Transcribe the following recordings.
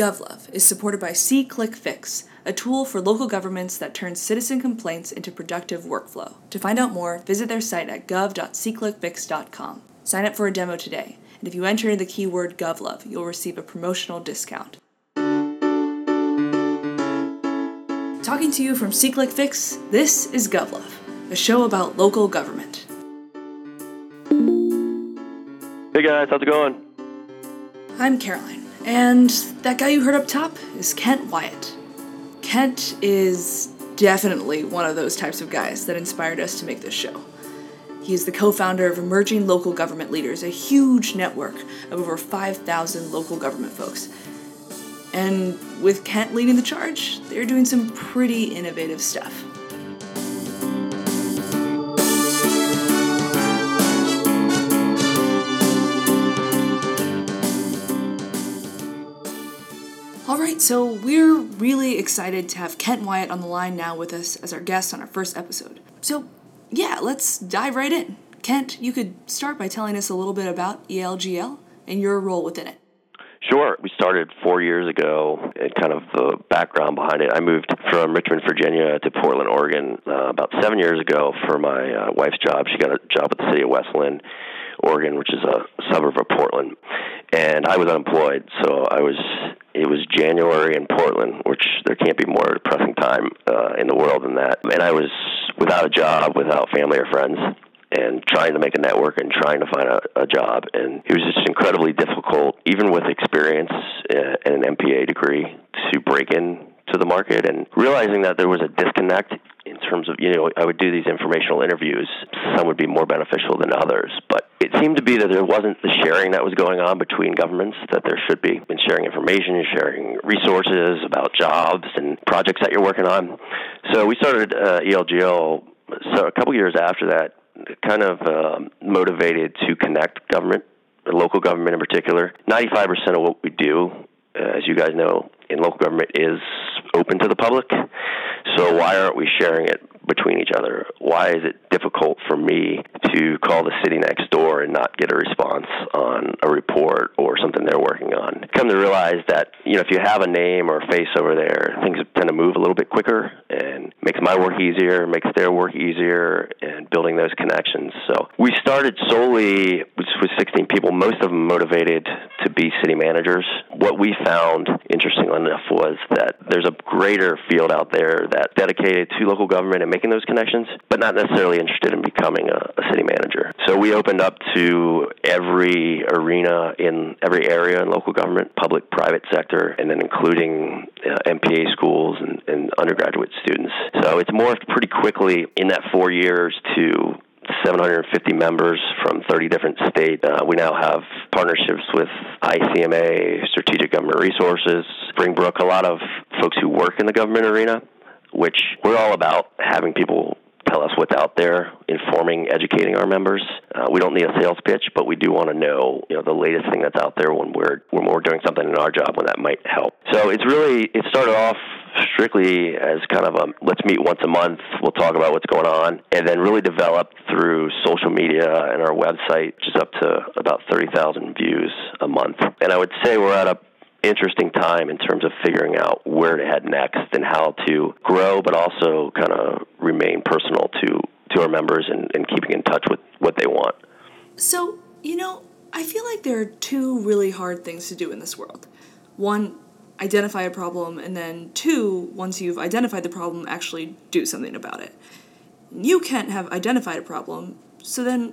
GovLove is supported by SeeClickFix, a tool for local governments that turns citizen complaints into productive workflow. To find out more, visit their site at gov.seeclickfix.com. Sign up for a demo today, and if you enter the keyword GovLove, you'll receive a promotional discount. Talking to you from SeeClickFix, this is GovLove, a show about local government. Hey guys, how's it going? I'm Caroline, and that guy you heard up top is Kent Wyatt. Kent is definitely one of those types of guys that inspired us to make this show. He is the co founder of Emerging Local Government Leaders, a huge network of over 5,000 local government folks. And with Kent leading the charge, they're doing some pretty innovative stuff. All right, so we're really excited to have Kent Wyatt on the line now with us as our guest on our first episode. So, yeah, let's dive right in. Kent, you could start by telling us a little bit about ELGL and your role within it. Sure. We started four years ago, and kind of the background behind it. I moved from Richmond, Virginia to Portland, Oregon uh, about seven years ago for my uh, wife's job. She got a job at the city of West Linn, Oregon, which is a suburb of Portland. And I was unemployed, so I was. It was January in Portland, which there can't be more depressing time uh, in the world than that. And I was without a job, without family or friends and trying to make a network and trying to find a, a job. And it was just incredibly difficult, even with experience uh, and an MPA degree, to break in to the market and realizing that there was a disconnect in terms of you know I would do these informational interviews. Some would be more beneficial than others. But it seemed to be that there wasn't the sharing that was going on between governments that there should be in sharing information sharing resources about jobs and projects that you're working on. So we started uh, ELGL so a couple years after that kind of uh, motivated to connect government, local government in particular. 95% of what we do, uh, as you guys know, in local government is open to the public. So why aren't we sharing it between each other? Why is it difficult for me to call the city next door and not get a response on a report or something they're working on? Come to realize that you know if you have a name or a face over there, things tend to move a little bit quicker and makes my work easier, makes their work easier, and building those connections. So we started solely with 16 people, most of them motivated to be city managers. What we found, interestingly enough, was that there's a greater field out there that dedicated to local government and making those connections, but not necessarily interested in becoming a, a city manager. So we opened up to every arena in every area in local government, public, private sector, and then including uh, MPA schools and, and undergraduate students. So it's morphed pretty quickly in that four years to 750 members from 30 different states. Uh, we now have partnerships with ICMA, Strategic Government Resources, Springbrook, a lot of folks who work in the government arena, which we're all about having people tell us what's out there, informing, educating our members. Uh, we don't need a sales pitch, but we do want to know, you know, the latest thing that's out there when we're when we're doing something in our job when that might help. So it's really it started off strictly as kind of a let's meet once a month, we'll talk about what's going on, and then really developed through social media and our website, which is up to about 30,000 views a month. And I would say we're at a interesting time in terms of figuring out where to head next and how to grow, but also kind of remain personal to to our members and, and keeping in touch with what they want. So, you know, I feel like there are two really hard things to do in this world. One, identify a problem, and then two, once you've identified the problem, actually do something about it. You can't have identified a problem, so then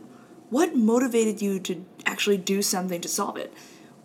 what motivated you to actually do something to solve it?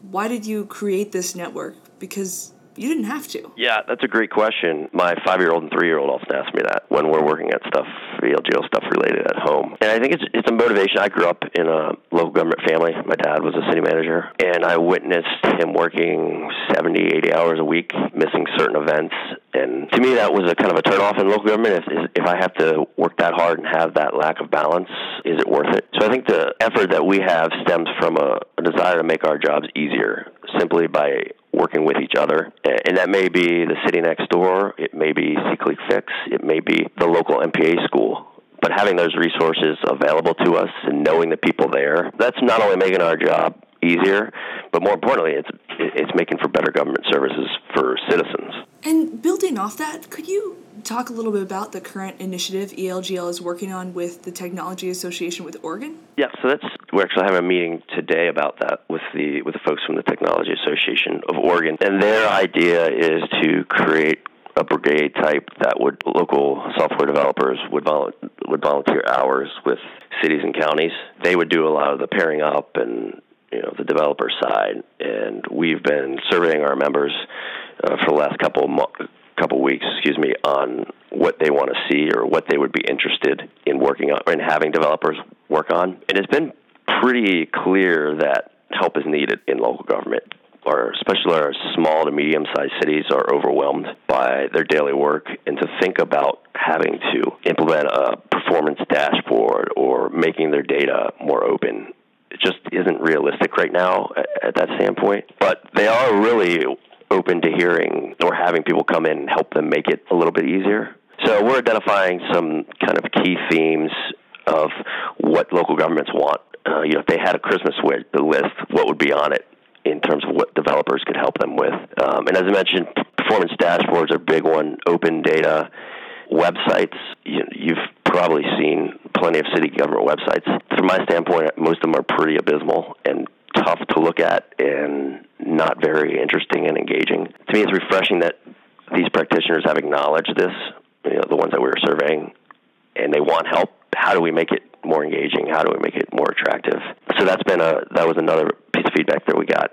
Why did you create this network? Because you didn't have to. Yeah, that's a great question. My five year old and three year old often ask me that when we're working at stuff, ELGL stuff related at home. And I think it's it's a motivation. I grew up in a local government family. My dad was a city manager, and I witnessed him working 70, 80 hours a week, missing certain events. And to me, that was a kind of a turnoff in local government. If, if I have to work that hard and have that lack of balance, is it worth it? So I think the effort that we have stems from a, a desire to make our jobs easier simply by working with each other. And that may be the city next door, it may be SeeClick Fix, it may be the local MPA school. But having those resources available to us and knowing the people there, that's not only making our job easier. But more importantly, it's it's making for better government services for citizens. And building off that, could you talk a little bit about the current initiative ELGL is working on with the Technology Association with Oregon? Yeah, so that's we're actually having a meeting today about that with the with the folks from the Technology Association of Oregon, and their idea is to create a brigade type that would local software developers would vol- would volunteer hours with cities and counties. They would do a lot of the pairing up and you know the developer side, and we've been surveying our members uh, for the last couple mo- couple weeks, excuse me, on what they want to see or what they would be interested in working on and having developers work on. And it's been pretty clear that help is needed in local government. Or especially our small to medium sized cities are overwhelmed by their daily work and to think about having to implement a performance dashboard or making their data more open it just isn't realistic right now at that standpoint. But they are really open to hearing or having people come in and help them make it a little bit easier. So we're identifying some kind of key themes of what local governments want uh, you know, if they had a Christmas list, what would be on it? in terms of what developers could help them with. Um, and as I mentioned, performance dashboards are a big one. Open data websites. You, you've probably seen plenty of city government websites. From my standpoint, most of them are pretty abysmal and tough to look at and not very interesting and engaging. To me, it's refreshing that these practitioners have acknowledged this. You know, the ones that we were surveying, and they want help. How do we make it more engaging? How do we make it more attractive? So that's been a that was another piece of feedback that we got,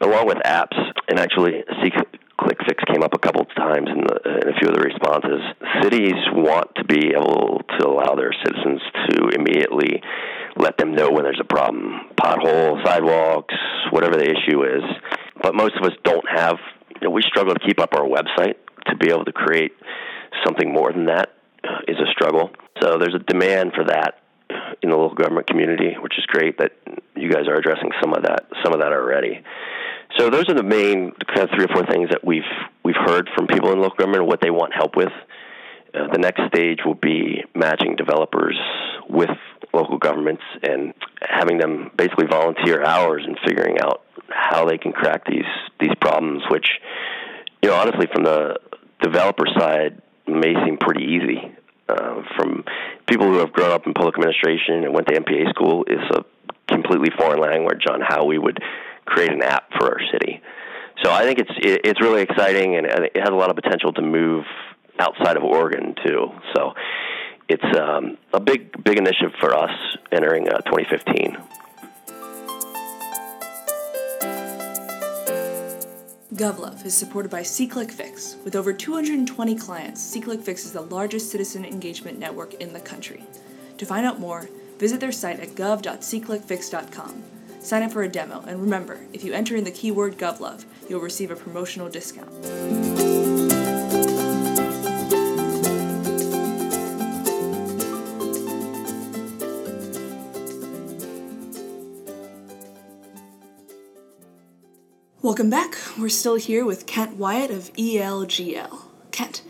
along with apps. And actually, See Click Fix came up a couple of times in, the, in a few of the responses. Cities want to be able to allow their citizens to immediately let them know when there's a problem, pothole, sidewalks, whatever the issue is. But most of us don't have. You know, we struggle to keep up our website to be able to create something more than that is a struggle. So there's a demand for that in the local government community, which is great that you guys are addressing some of that some of that already. So those are the main kind of three or four things that we've we've heard from people in local government what they want help with. Uh, the next stage will be matching developers with local governments and having them basically volunteer hours and figuring out how they can crack these these problems, which you know honestly from the developer side may seem pretty easy uh, from people who have grown up in public administration and went to MPA school is a completely foreign language on how we would create an app for our city. So I think it's it's really exciting and it has a lot of potential to move outside of Oregon too. So it's um, a big big initiative for us entering uh, 2015. GovLove is supported by SeeClickFix. With over 220 clients, SeeClickFix is the largest citizen engagement network in the country. To find out more, visit their site at gov.seeclickfix.com. Sign up for a demo, and remember, if you enter in the keyword GovLove, you'll receive a promotional discount. Welcome back. We're still here with Kent Wyatt of ELGL. Kent,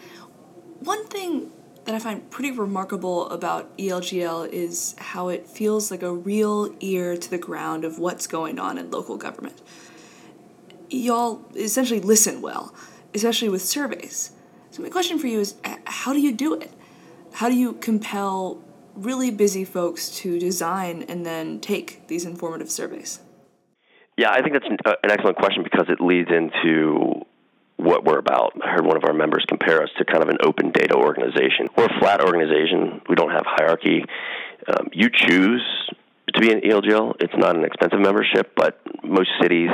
one thing that I find pretty remarkable about ELGL is how it feels like a real ear to the ground of what's going on in local government. Y'all essentially listen well, especially with surveys. So, my question for you is how do you do it? How do you compel really busy folks to design and then take these informative surveys? Yeah, I think that's an, uh, an excellent question because it leads into what we're about. I heard one of our members compare us to kind of an open data organization. We're a flat organization. We don't have hierarchy. Um, you choose to be an ELGL. It's not an expensive membership, but most cities,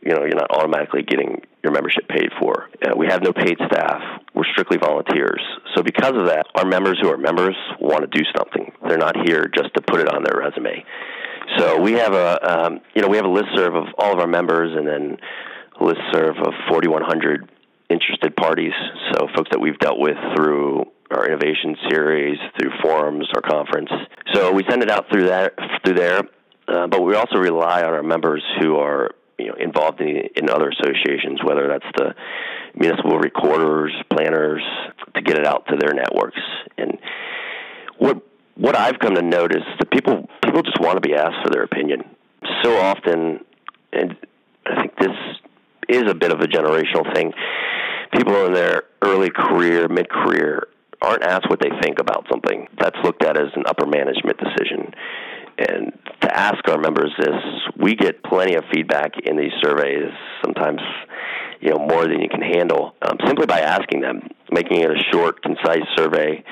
you know, you're not automatically getting your membership paid for. Uh, we have no paid staff. We're strictly volunteers. So because of that, our members who are members want to do something. They're not here just to put it on their resume. So we have a um, you know we have a list serve of all of our members, and then a list serve of 4,100 interested parties. So folks that we've dealt with through our innovation series, through forums, our conference. So we send it out through that through there, uh, but we also rely on our members who are you know involved in, in other associations, whether that's the municipal recorders, planners, to get it out to their networks. And what what I've come to notice is that people people just want to be asked for their opinion. So often, and I think this is a bit of a generational thing. People in their early career, mid career, aren't asked what they think about something. That's looked at as an upper management decision. And to ask our members this, we get plenty of feedback in these surveys, sometimes you know more than you can handle, um, simply by asking them, making it a short, concise survey,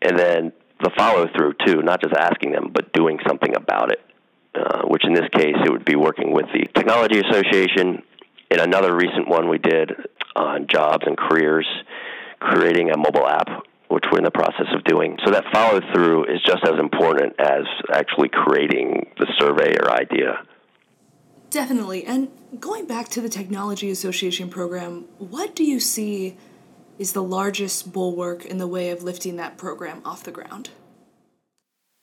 and then the follow through too, not just asking them, but doing something about it. Uh, which in this case it would be working with the Technology Association. In another recent one we did on jobs and careers, creating a mobile app, which we're in the process of doing. So that follow through is just as important as actually creating the survey or idea. Definitely. And going back to the Technology Association program, what do you see is the largest bulwark in the way of lifting that program off the ground?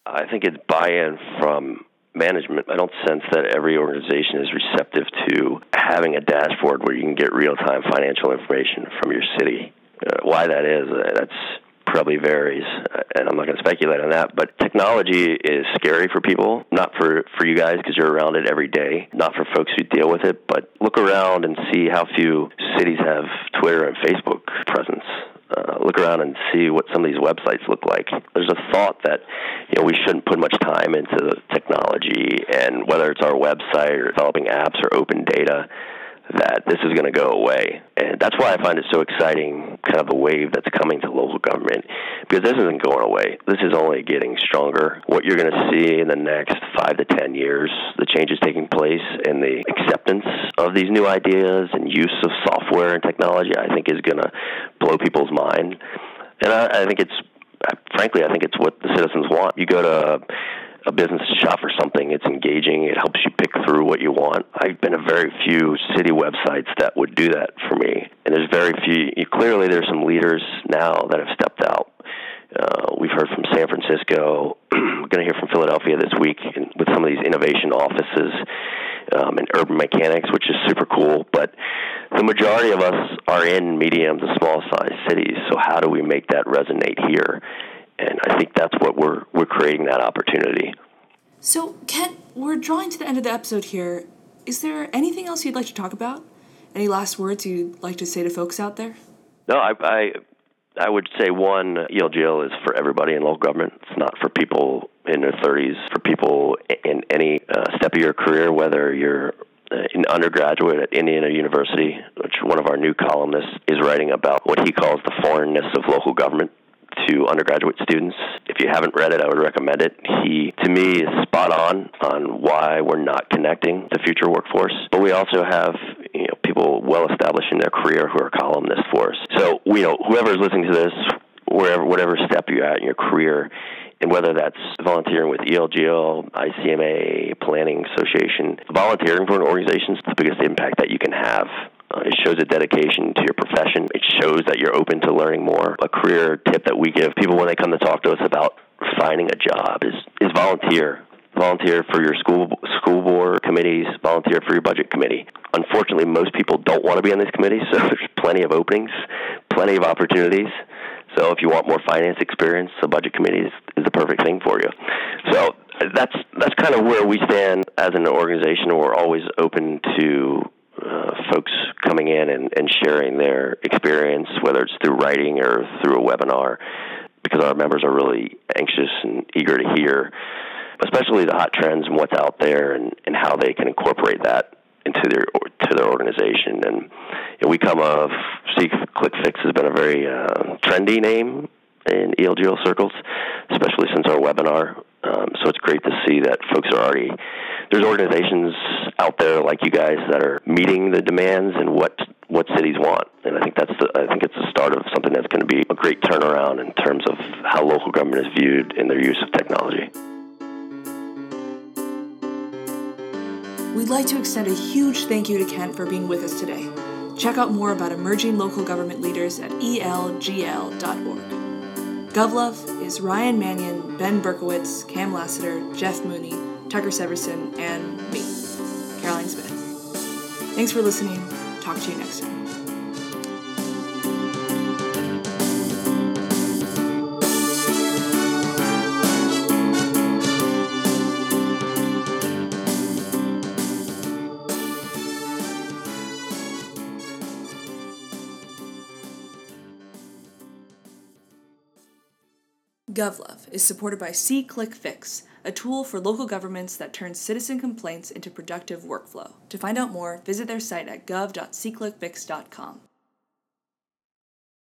I think it's buy in from management. I don't sense that every organization is receptive to having a dashboard where you can get real time financial information from your city. Uh, why that is, uh, that's probably varies, uh, and I'm not going to speculate on that. But technology is scary for people, not for for you guys because you're around it every day, not for folks who deal with it. But look around and see how few cities have Twitter and Facebook presence. Uh, look around and see what some of these websites look like. There's a thought that you know we shouldn't put much time into technology, and whether it's our website or developing apps or open data that this is going to go away. And that's why I find it so exciting, kind of the wave that's coming to local government, because this isn't going away. This is only getting stronger. What you're going to see in the next five to ten years, the changes taking place and the acceptance of these new ideas and use of software and technology, I think is going to blow people's mind. And I, I think it's, frankly, I think it's what the citizens want. You go to a business shop for something. It's engaging. It helps you pick through what you want. I've been to very few city websites that would do that for me, and there's very few. Clearly, there's some leaders now that have stepped out. Uh, we've heard from San Francisco. We're going to hear from Philadelphia this week in, with some of these innovation offices um, and urban mechanics, which is super cool. But the majority of us are in medium to small size cities. So how do we make that resonate here? And I think that's what we're we're creating that opportunity. So, Kent, we're drawing to the end of the episode here. Is there anything else you'd like to talk about? Any last words you'd like to say to folks out there? No, I I, I would say one, ELGL is for everybody in local government. It's not for people in their 30s, for people in any uh, step of your career, whether you're uh, an undergraduate at Indiana University, which one of our new columnists is writing about what he calls the foreignness of local government to undergraduate students. If you haven't read it, I would recommend it. He, to me, is spot on on why we're not connecting the future workforce. But we also have you know people well established in their career who are columnists for us. So you know whoever is listening to this, wherever whatever step you're at in your career, and whether that's volunteering with ELGL, ICMA, Planning Association, volunteering for an organization is the biggest impact that you can have uh, it shows a dedication to your profession. It shows that you're open to learning more. A career tip that we give people when they come to talk to us about finding a job is is volunteer. Volunteer for your school school board committees. Volunteer for your budget committee. Unfortunately, most people don't want to be on these committees, so there's plenty of openings, plenty of opportunities. So if you want more finance experience, the budget committee is, is the perfect thing for you. So that's that's kind of where we stand as an organization. We're always open to uh, folks coming in and, and sharing their experience, whether it's through writing or through a webinar, because our members are really anxious and eager to hear, especially the hot trends and what's out there and, and how they can incorporate that into their to their organization. And you know, we come of See Click Fix has been a very uh, trendy name in ELGL circles, especially since our webinar. Um, so it's great to see that folks are already there's organizations out there like you guys that are meeting the demands and what what cities want, and I think that's the, I think it's the start of something that's going to be a great turnaround in terms of how local government is viewed in their use of technology. We'd like to extend a huge thank you to Kent for being with us today. Check out more about emerging local government leaders at elgl.org. GovLove is Ryan Mannion, Ben Berkowitz, Cam Lassiter, Jeff Mooney, Tucker Severson, and me, Caroline Smith. Thanks for listening. Talk to you next time. GovLove is supported by SeeClickFix, a tool for local governments that turns citizen complaints into productive workflow. To find out more, visit their site at gov.seeclickfix.com.